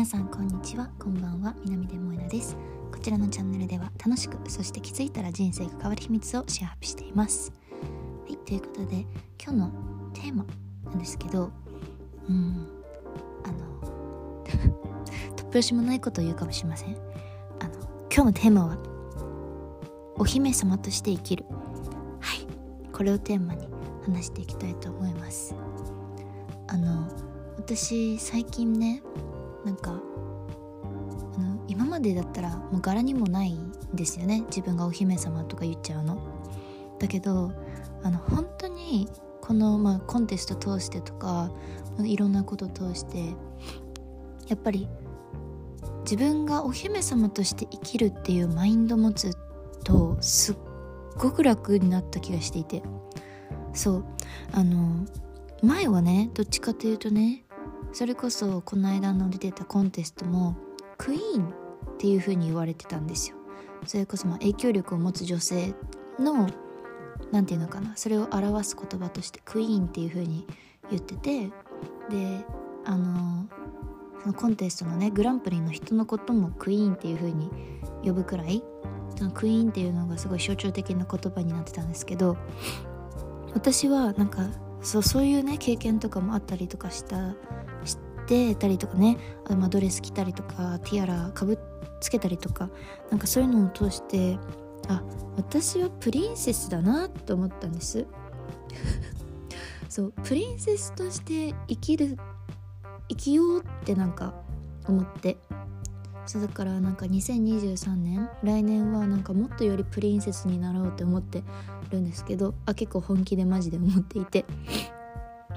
皆さんこんにちは。こんばんは。南出萌なです。こちらのチャンネルでは楽しくそして気づいたら人生が変わる秘密をシェアアップしています。はいということで今日のテーマなんですけどうんあの 突拍子もないことを言うかもしれません。あの今日のテーマはお姫様として生きる。はいこれをテーマに話していきたいと思います。あの私最近ねなんかあの今までだったらもう柄にもないんですよね。自分がお姫様とか言っちゃうの。だけどあの本当にこの、まあ、コンテスト通してとかいろんなこと通してやっぱり自分がお姫様として生きるっていうマインド持つとすっごく楽になった気がしていて。そう。あの前はねどっちかというとねそれこそこの間の出てたコンテストもクイーンっていう風に言われてたんですよ。それこそまあ影響力を持つ女性の何て言うのかなそれを表す言葉としてクイーンっていう風に言っててであのそのコンテストのねグランプリの人のこともクイーンっていう風に呼ぶくらいそのクイーンっていうのがすごい象徴的な言葉になってたんですけど私はなんかそうそういうね経験とかもあったりとかしたてたりとかねあまあドレス着たりとかティアラかぶつけたりとかなんかそういうのを通してあ私はプリンセスだなって思ったんです。そうプリンセスとして生きる生きようってなんか思って。そうだからなんか2023年来年はなんかもっとよりプリンセスになろうって思ってるんですけどあ結構本気でマジで思っていて。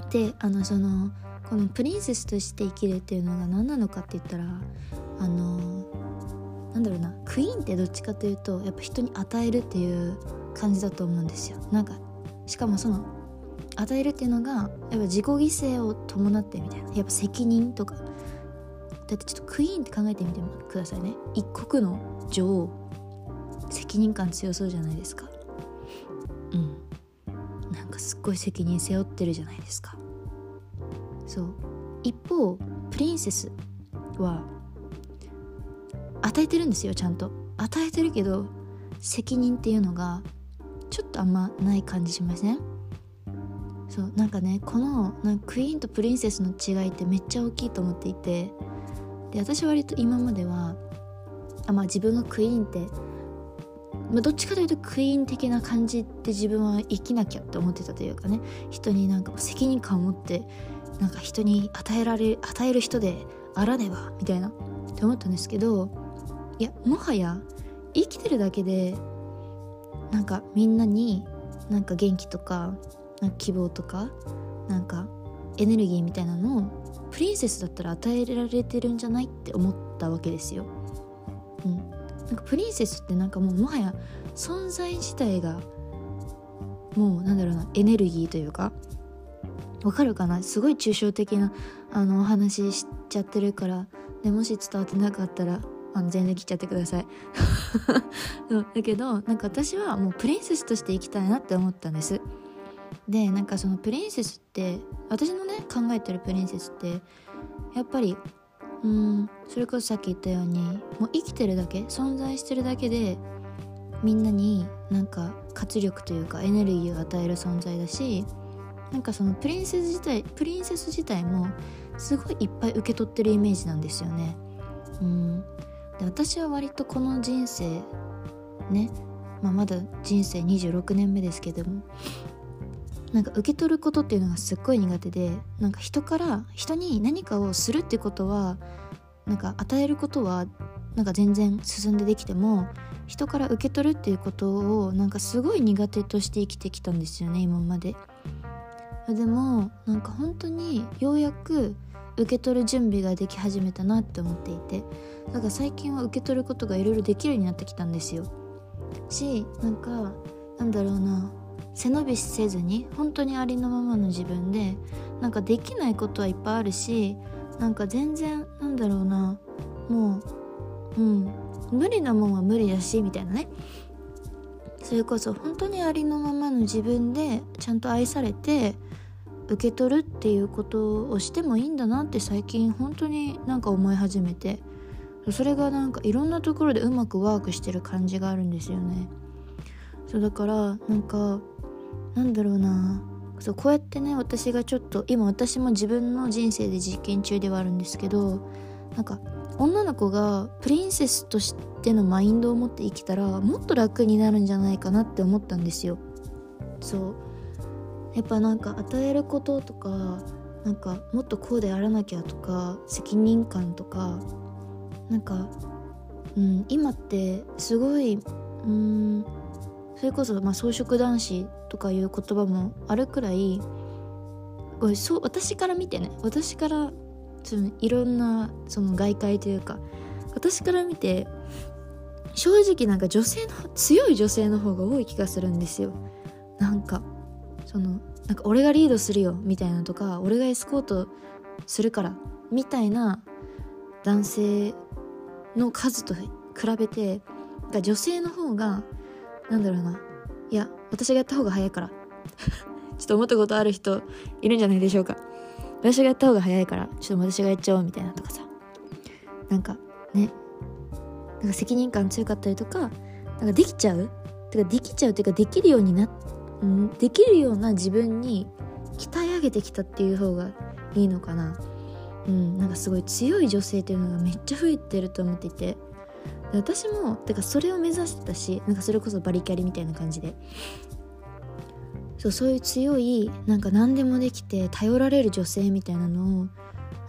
であのそのこのプリンセスとして生きるっていうのが何なのかって言ったらあのなんだろうなクイーンってどっちかというとやっぱ人に与えるっていう感じだと思うんですよ。なんかしかもその与えるっていうのがやっぱ自己犠牲を伴ってみたいな。やっぱ責任とか。だってちょっとクイーンって考えてみてくださいね。一国の女王責任感強そうじゃないですか。うん。なんかすっごい責任背負ってるじゃないですか。そう。一方プリンセスは与えてるんですよちゃんと。与えてるけど責任っていうのがちょっとあんまない感じしません？そう。なんかねこのなんかクイーンとプリンセスの違いってめっちゃ大きいと思っていて。で私は割と今まではあまあ自分がクイーンって、まあ、どっちかというとクイーン的な感じって自分は生きなきゃって思ってたというかね。人になんか責任感を持ってなんか人に与えられ与える人であらねばみたいなって思ったんですけどいやもはや生きてるだけでなんかみんなになんか元気とかなんか希望とかなんかエネルギーみたいなのをプリンセスだったら与えられてるんじゃないって思ったわけですよ。うん、なんかプリンセスってなんかもうもはや存在自体がもうなんだろうなエネルギーというかわかるかな？すごい抽象的なあのお話しちゃってるから。でもし伝わってなかったらあの全然切っちゃってください。だけどなんか私はもうプリンセスとして生きたいなって思ったんです。でなんかそのプリンセスって私のね考えてるプリンセスってやっぱりうんそれこそさっき言ったようにもう生きてるだけ存在してるだけでみんなになんか活力というかエネルギーを与える存在だしなんかそのプリンセス自体プリンセス自体もすごいいっぱい受け取ってるイメージなんですよねうんで私は割とこの人生ね、まあ、まだ人生26年目ですけどもなんか受け取ることっていうのがすっごい苦手でなんか人から人に何かをするってことはなんか与えることはなんか全然進んでできても人から受け取るっていうことをなんかすごい苦手として生きてきたんですよね今まで。でもなんか本当にようやく受け取る準備ができ始めたなって思っていてだから最近は受け取ることがいろいろできるようになってきたんですよ。しなんかなんだろうな背伸びせずに本当にありのままの自分でなんかできないことはいっぱいあるしなんか全然なんだろうなもううん無理なもんは無理だしみたいなね。それこそ本当にありのままの自分でちゃんと愛されて受け取るっていうことをしてもいいんだなって最近本当になんか思い始めて。それがなんかいろんなところでうまくワークしてる感じがあるんですよね。そうだからなんかなんだろうな。そうこうやってね私がちょっと今私も自分の人生で実験中ではあるんですけどなんか女の子がプリンセスとしてのマインドを持って生きたらもっと楽になるんじゃないかなって思ったんですよ。そう。やっぱなんか与えることとかなんかもっとこうであらなきゃとか責任感とかなんか、うん、今ってすごいうんそれこそ、まあ、装飾男子とかいう言葉もあるくらいそう私から見てね私からそのいろんなその外界というか私から見て正直なんか女性の強い女性の方が多い気がするんですよ。なんかそのなんか俺がリードするよみたいなとか俺がエスコートするからみたいな男性の数と比べて女性の方がなんだろうな。いや私がやった方が早いから。ちょっと思ったことある人いるんじゃないでしょうか。私がやった方が早いからちょっと私がやっちゃおうみたいなとかさ。なんかね。なんか責任感強かったりとかなんかできちゃう？てかできちゃうっていうかできるようになできるような自分に鍛え上げてきたっていう方がいいのかな。うん。なんかすごい強い女性っていうのがめっちゃ増えてると思っていて。私もてかそれを目指してたしなんかそれこそバリキャリみたいな感じで。そうそういう強いなんか何でもできて頼られる女性みたいなのを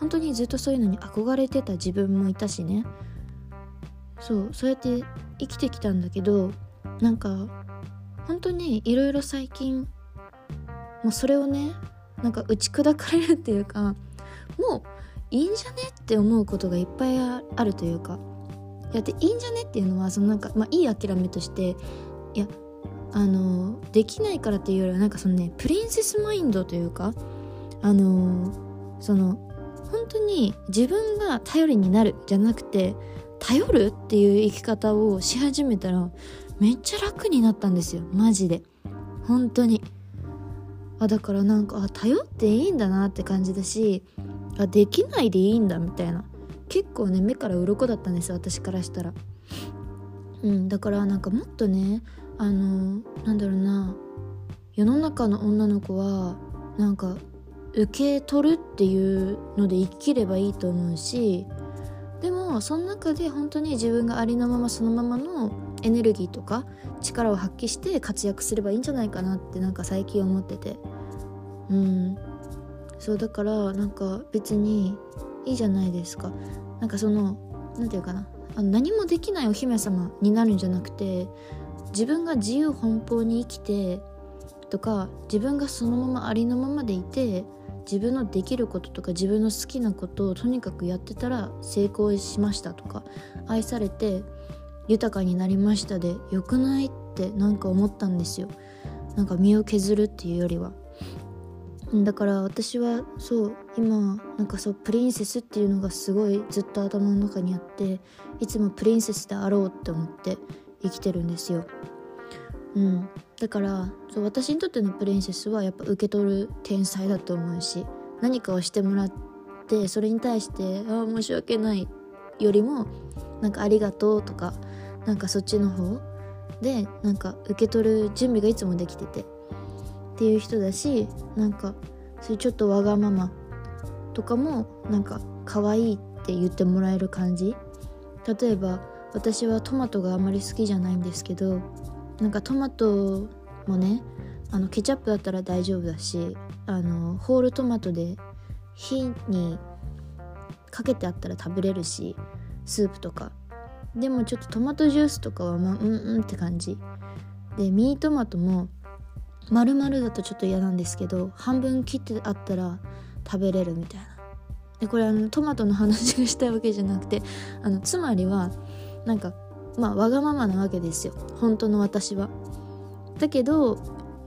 本当にずっとそういうのに憧れてた自分もいたしね。そうそうやって生きてきたんだけどなんか本当にいろいろ最近もうそれをねなんか打ち砕かれるっていうかもういいんじゃねって思うことがいっぱいあるというか。やっていいんじゃねっていうのはそのなんか、まあ、いい諦めとしていやあのできないからっていうよりはなんかそのねプリンセスマインドというかあのその本当に自分が頼りになるじゃなくて頼るっていう生き方をし始めたらめっちゃ楽になったんですよ。マジで。本当に。あだからなんかあ頼っていいんだなって感じだしあできないでいいんだみたいな。結構ね目から鱗だったんです私からしたら。うんだからなんかもっとねあのなんだろうな。世の中の女の子はなんか受け取るっていうので生きればいいと思うしでもその中で本当に自分がありのままそのままのエネルギーとか力を発揮して活躍すればいいんじゃないかなってなんか最近思ってて。うん。そうだからなんか別にいいじゃないですか。なんかその何て言うかな。あの何もできないお姫様になるんじゃなくて自分が自由奔放に生きてとか自分がそのままありのままでいて自分のできることとか自分の好きなことをとにかくやってたら成功しましたとか愛されて豊かになりましたでよくないってなんか思ったんですよ。なんか身を削るっていうよりは。だから私はそう今なんかそうプリンセスっていうのがすごいずっと頭の中にあっていつもプリンセスであろうって思って生きてるんですよ。うん、だからそう私にとってのプリンセスはやっぱ受け取る天才だと思うし何かをしてもらってそれに対して「ああ申し訳ない」よりもなんか「ありがとう」とかなんかそっちの方でなんか受け取る準備がいつもできててっていう人だしなんかそういうちょっとわがままとかもなんか可愛いって言ってもらえる感じ例えば私はトマトがあまり好きじゃないんですけどなんかトマトもねあのケチャップだったら大丈夫だしあのホールトマトで火にかけてあったら食べれるしスープとか。でもちょっとトマトジュースとかはまあうんうんって感じ。でミニトマトも丸々だとちょっと嫌なんですけど半分切ってあったら食べれるみたいな。でこれあのトマトの話がしたいわけじゃなくてあのつまりはなんかまあわがままなわけですよ本当の私は。だけど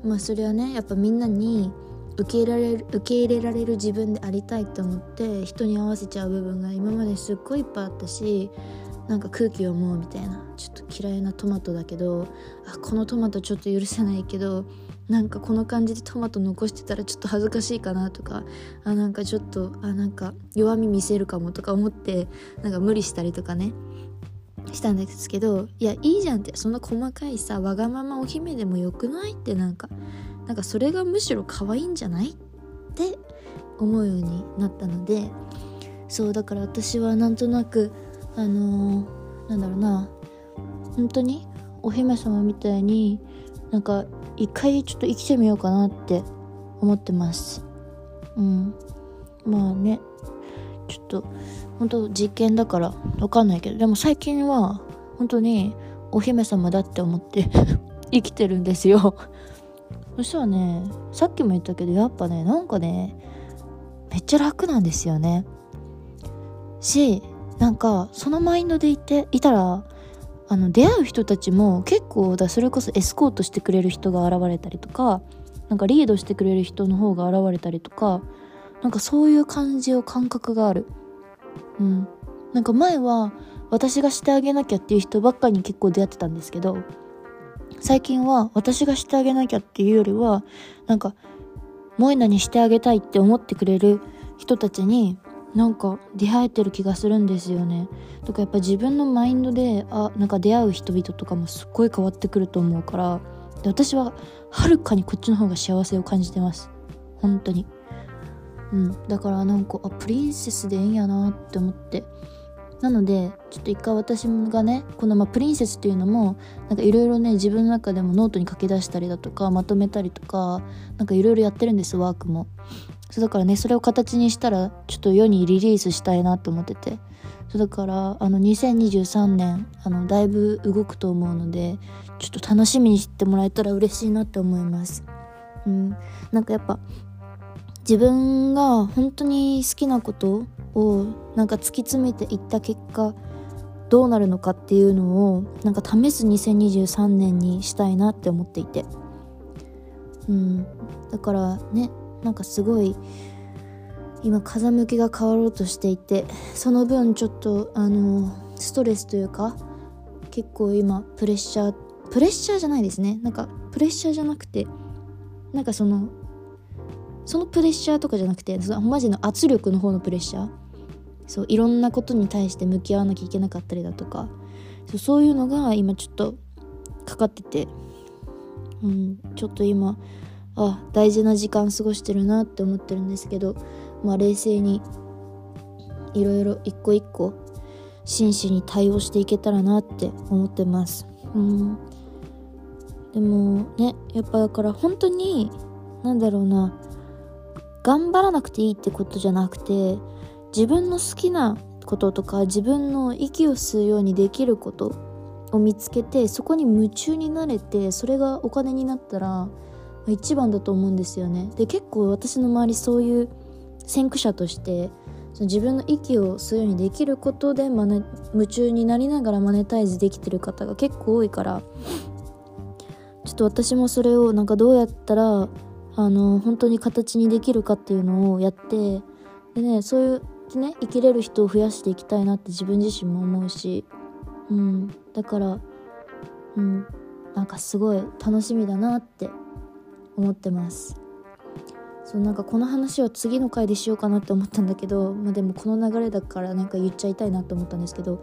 まあそれはねやっぱみんなに受け入れられる受け入れられる自分でありたいと思って人に合わせちゃう部分が今まですっごいいっぱいあったしなんか空気を思うみたいなちょっと嫌いなトマトだけどあこのトマトちょっと許せないけどなんかこの感じでトマト残してたらちょっと恥ずかしいかなとかあなんかちょっとあなんか弱み見せるかもとか思ってなんか無理したりとかねしたんですけどいやいいじゃんってそんな細かいさわがままお姫でもよくないってなんかなんかそれがむしろ可愛いんじゃないって思うようになったのでそうだから私はなんとなくあのー、なんだろうな本当にお姫様みたいになんか一回ちょっと生きてみようかなって思ってます。うん。まあねちょっと本当実験だからわかんないけどでも最近は本当にお姫様だって思って 生きてるんですよ。そしたらねさっきも言ったけどやっぱねなんかねめっちゃ楽なんですよね。しなんかそのマインドでいていたらあの出会う人たちも結構だそれこそエスコートしてくれる人が現れたりとかなんかリードしてくれる人の方が現れたりとかなんかそういう感じを感覚がある。うん。なんか前は私がしてあげなきゃっていう人ばっかりに結構出会ってたんですけど最近は私がしてあげなきゃっていうよりはなんか萌えなにしてあげたいって思ってくれる人たちになんか出会えてる気がするんですよね。とかやっぱ自分のマインドであなんか出会う人々とかもすっごい変わってくると思うからで私ははるかにこっちの方が幸せを感じてます。本当に。うん。だからなんかあプリンセスでいいんやなって思って。なのでちょっと一回私がねこのまあプリンセスっていうのもなんかいろいろね自分の中でもノートに書き出したりだとかまとめたりとかなんかいろいろやってるんですワークも。そうだからねそれを形にしたらちょっと世にリリースしたいなと思ってて。そうだからあの2023年あのだいぶ動くと思うのでちょっと楽しみにしてもらえたら嬉しいなって思います。うん。なんかやっぱ自分が本当に好きなことをなんか突き詰めていった結果どうなるのかっていうのをなんか試す2023年にしたいなって思っていて。うん。だからねなんかすごい今風向きが変わろうとしていてその分ちょっとあのストレスというか結構今プレッシャープレッシャーじゃないですね。なんかプレッシャーじゃなくてなんかそのそのプレッシャーとかじゃなくてそのマジの圧力の方のプレッシャー。そういろんなことに対して向き合わなきゃいけなかったりだとか。そうそういうのが今ちょっとかかってて。うんちょっと今あ大事な時間過ごしてるなって思ってるんですけどまあ冷静にいろいろ一個一個真摯に対応していけたらなって思ってます。うん。でもねやっぱだから本当になんだろうな頑張らなくていいってことじゃなくて自分の好きなこととか自分の息を吸うようにできることを見つけてそこに夢中になれてそれがお金になったら一番だと思うんですよね。で結構私の周りそういう先駆者としてその自分の息を吸うようにできることでマネ夢中になりながらマネタイズできてる方が結構多いからちょっと私もそれをなんかどうやったらあの本当に形にできるかっていうのをやってでねそういうね生きれる人を増やしていきたいなって自分自身も思うしうん。だからうん。なんかすごい楽しみだなって思ってます。そうなんかこの話は次の回でしようかなって思ったんだけど、まあ、でもこの流れだからなんか言っちゃいたいなと思ったんですけど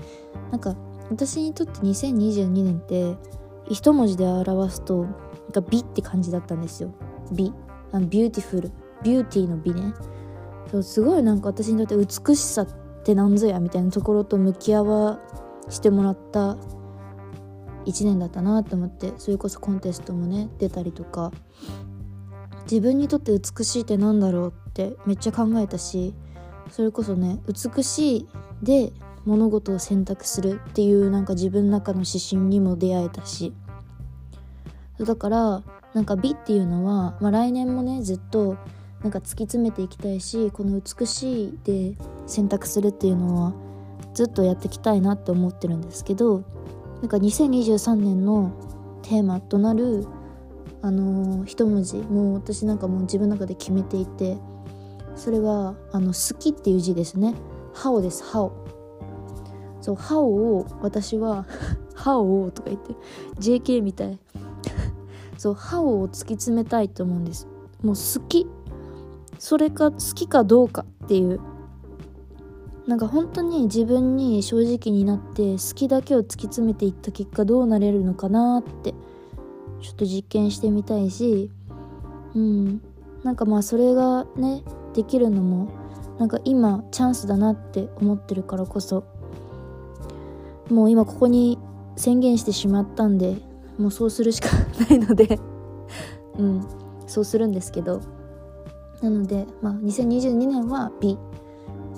なんか私にとって2022年って一文字で表すとなんか美って感じだったんですよ。美。あのビューティフルビューティーの美ね。そうすごいなんか私にとって美しさって何ぞやみたいなところと向き合わしてもらった1年だったなと思ってそれこそコンテストもね出たりとか。自分にとって美しいって何だろうってめっちゃ考えたしそれこそね美しいで物事を選択するっていうなんか自分の中の指針にも出会えたし。だからなんか美っていうのは、まあ、来年もねずっとなんか突き詰めていきたいしこの美しいで選択するっていうのはずっとやっていきたいなって思ってるんですけどなんか2023年のテーマとなるあのー、一文字もう私なんかもう自分の中で決めていてそれはあの好きっていう字ですね。ハオです。ハオ。そうハオを私はハオとか言って JK みたい。そう歯を突き詰めたいと思うんです。もう好き。それか好きかどうかっていう。なんか本当に自分に正直になって好きだけを突き詰めていった結果どうなれるのかなってちょっと実験してみたいしうん。なんかまあそれがねできるのもなんか今チャンスだなって思ってるからこそもう今ここに宣言してしまったんでもうそうするしかないので。うん。そうするんですけど。なのでまあ2022年は B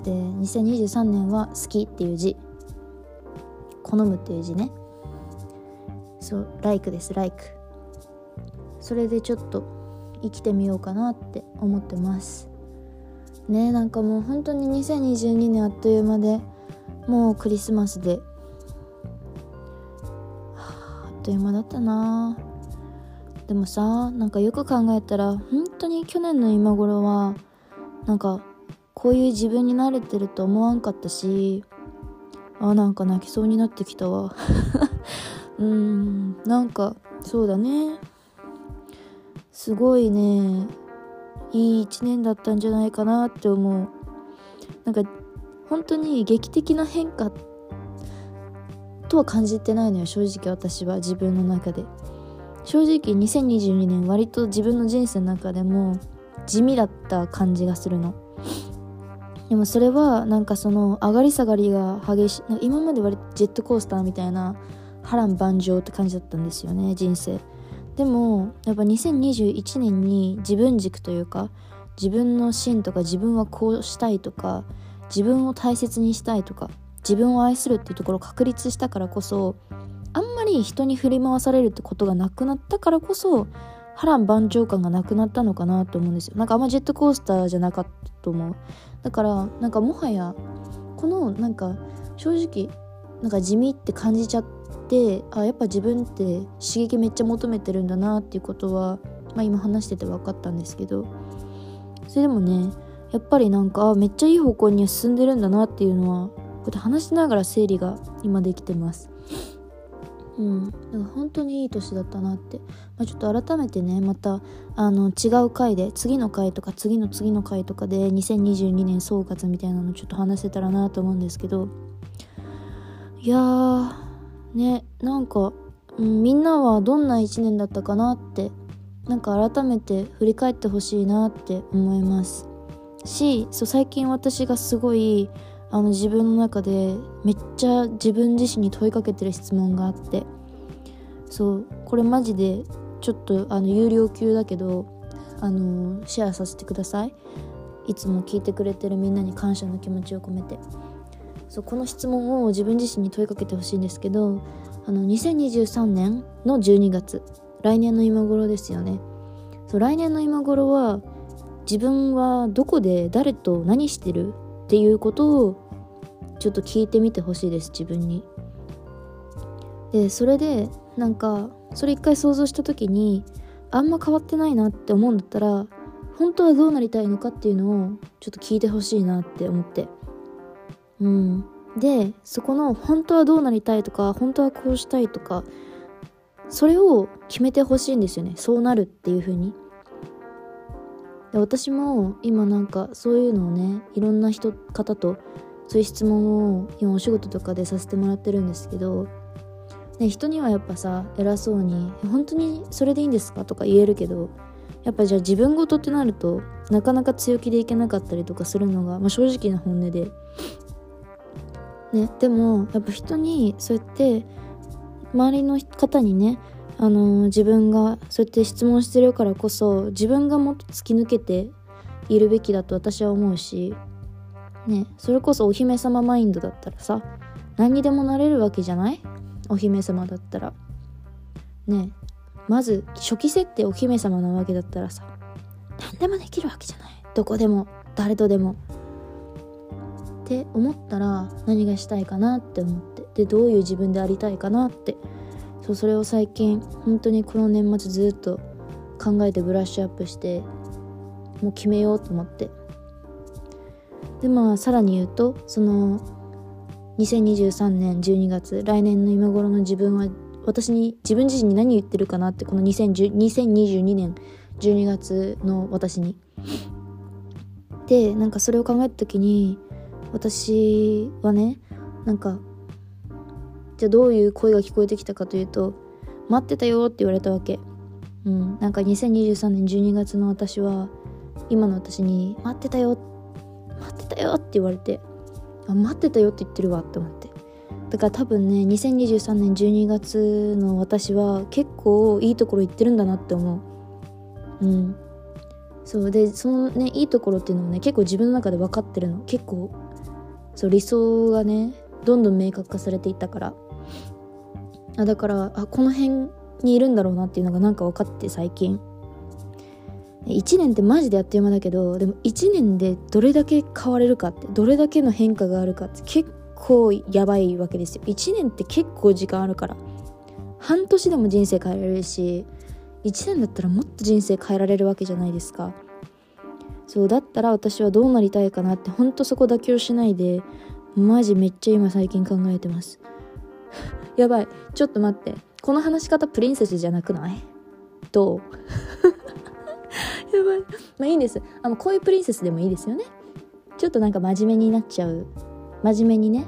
で2023年は好きっていう字。好むっていう字ね。そう like です like それでちょっと生きてみようかなって思ってます。ねなんかもう本当に2022年あっという間でもうクリスマスで、という間だったな。でもさなんかよく考えたら本当に去年の今頃はなんかこういう自分に慣れてると思わんかったしあなんか泣きそうになってきたわ。うんなんかそうだね。すごいね。いい一年だったんじゃないかなって思う。なんか本当に劇的な変化っとは感じてないのよ正直私は自分の中で。正直2022年割と自分の人生の中でも地味だった感じがするの。でもそれはなんかその上がり下がりが激しい今まで割とジェットコースターみたいな波乱万丈って感じだったんですよね人生。でもやっぱ2021年に自分軸というか自分の芯とか自分はこうしたいとか自分を大切にしたいとか自分を愛するっていうところを確立したからこそあんまり人に振り回されるってことがなくなったからこそ波乱万丈感がなくなったのかなと思うんですよ。なんかあんまジェットコースターじゃなかったと思う。だからなんかもはやこのなんか正直なんか地味って感じちゃってあやっぱ自分って刺激めっちゃ求めてるんだなっていうことは、まあ、今話してて分かったんですけど。それでもねやっぱりなんかめっちゃいい方向に進んでるんだなっていうのはうやって話しながら整理が今できてます。うん。だから本当にいい年だったなって、まあ、ちょっと改めてねまたあの違う回で次の回とか次の次の回とかで2022年総括みたいなのちょっと話せたらなと思うんですけど。いやーねなんか、うん、みんなはどんな1年だったかなってなんか改めて振り返ってほしいなって思います。しそう最近私がすごいあの自分の中でめっちゃ自分自身に問いかけてる質問があってそうこれマジでちょっとあの有料級だけどあのシェアさせてください。いつも聞いてくれてるみんなに感謝の気持ちを込めて。そうこの質問を自分自身に問いかけてほしいんですけどあの2023年の12月来年の今頃ですよね。そう来年の今頃は自分はどこで誰と何してるっていうことをちょっと聞いてみてほしいです自分に。でそれでなんかそれ一回想像した時にあんま変わってないなって思うんだったら本当はどうなりたいのかっていうのをちょっと聞いてほしいなって思って。うん。でそこの本当はどうなりたいとか本当はこうしたいとかそれを決めてほしいんですよね。そうなるっていう風に。私も今なんかそういうのをねいろんな人方とそういう質問を今お仕事とかでさせてもらってるんですけど、ね、人にはやっぱさ偉そうに「本当にそれでいいんですか?」とか言えるけどやっぱじゃあ自分事ってなるとなかなか強気でいけなかったりとかするのが、まあ、正直な本音で。ね、でもやっぱ人にそうやって周りの方にねあの自分がそうやって質問してるからこそ自分がもっと突き抜けているべきだと私は思うしねそれこそお姫様マインドだったらさ何にでもなれるわけじゃない？お姫様だったら。ねまず初期設定お姫様なわけだったらさ何でもできるわけじゃない？どこでも誰とでも。って思ったら何がしたいかなって思ってでどういう自分でありたいかなってそうそれを最近本当にこの年末ずっと考えてブラッシュアップしてもう決めようと思ってでまあさらに言うとその2023年12月来年の今頃の自分は私に自分自身に何言ってるかなってこの2022年12月の私に。でなんかそれを考えた時に私はねなんかじゃあどういう声が聞こえてきたかというと「待ってたよ」って言われたわけ。うん、なんか2023年12月の私は今の私に「待ってたよ待ってたよ」って言われてあ待ってたよって言ってるわって思って。だから多分ね2023年12月の私は結構いいところ行ってるんだなって思う。うん。そう。でそのねいいところっていうのもね結構自分の中で分かってるの。結構そう理想がねどんどん明確化されていったから。あだからあこの辺にいるんだろうなっていうのがなんか分かって最近。1年ってマジであっという間だけどでも1年でどれだけ変われるかってどれだけの変化があるかって結構やばいわけですよ。1年って結構時間あるから。半年でも人生変えられるし1年だったらもっと人生変えられるわけじゃないですか。そうだったら私はどうなりたいかなってほんとそこ妥協しないでマジめっちゃ今最近考えてます。やばい。ちょっと待って。この話し方プリンセスじゃなくない？どう？やばい。まあいいんです。あのこういうプリンセスでもいいですよね。ちょっとなんか真面目になっちゃう。真面目にね。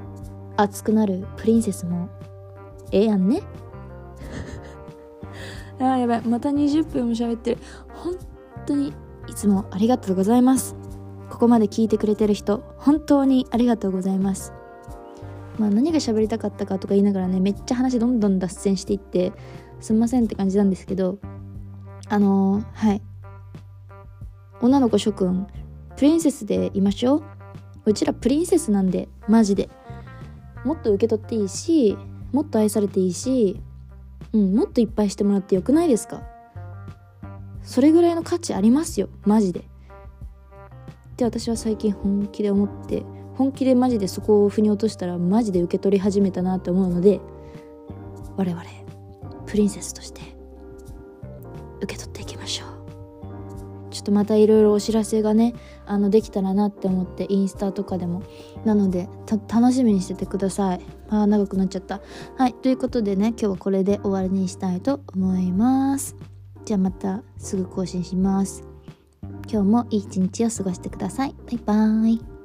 熱くなるプリンセスもええやんね。あーやばい。また20分も喋ってる。本当にいつもありがとうございます。ここまで聞いてくれてる人本当にありがとうございます。まあ何が喋りたかったかとか言いながらねめっちゃ話どんどん脱線していってすんませんって感じなんですけどあのー、はい。女の子諸君プリンセスでいましょう。うちらプリンセスなんでマジで。もっと受け取っていいしもっと愛されていいしうんもっといっぱいしてもらってよくないですか。それぐらいの価値ありますよマジで。って私は最近本気で思って本気でマジでそこを腑に落としたらマジで受け取り始めたなって思うので我々プリンセスとして受け取っていきましょう。ちょっとまたいろいろお知らせがねあのできたらなって思ってインスタとかでも。なので楽しみにしててください。あー長くなっちゃった。はいということでね今日はこれで終わりにしたいと思います。じゃあまたすぐ更新します。今日もいい一日を過ごしてください。バイバーイ。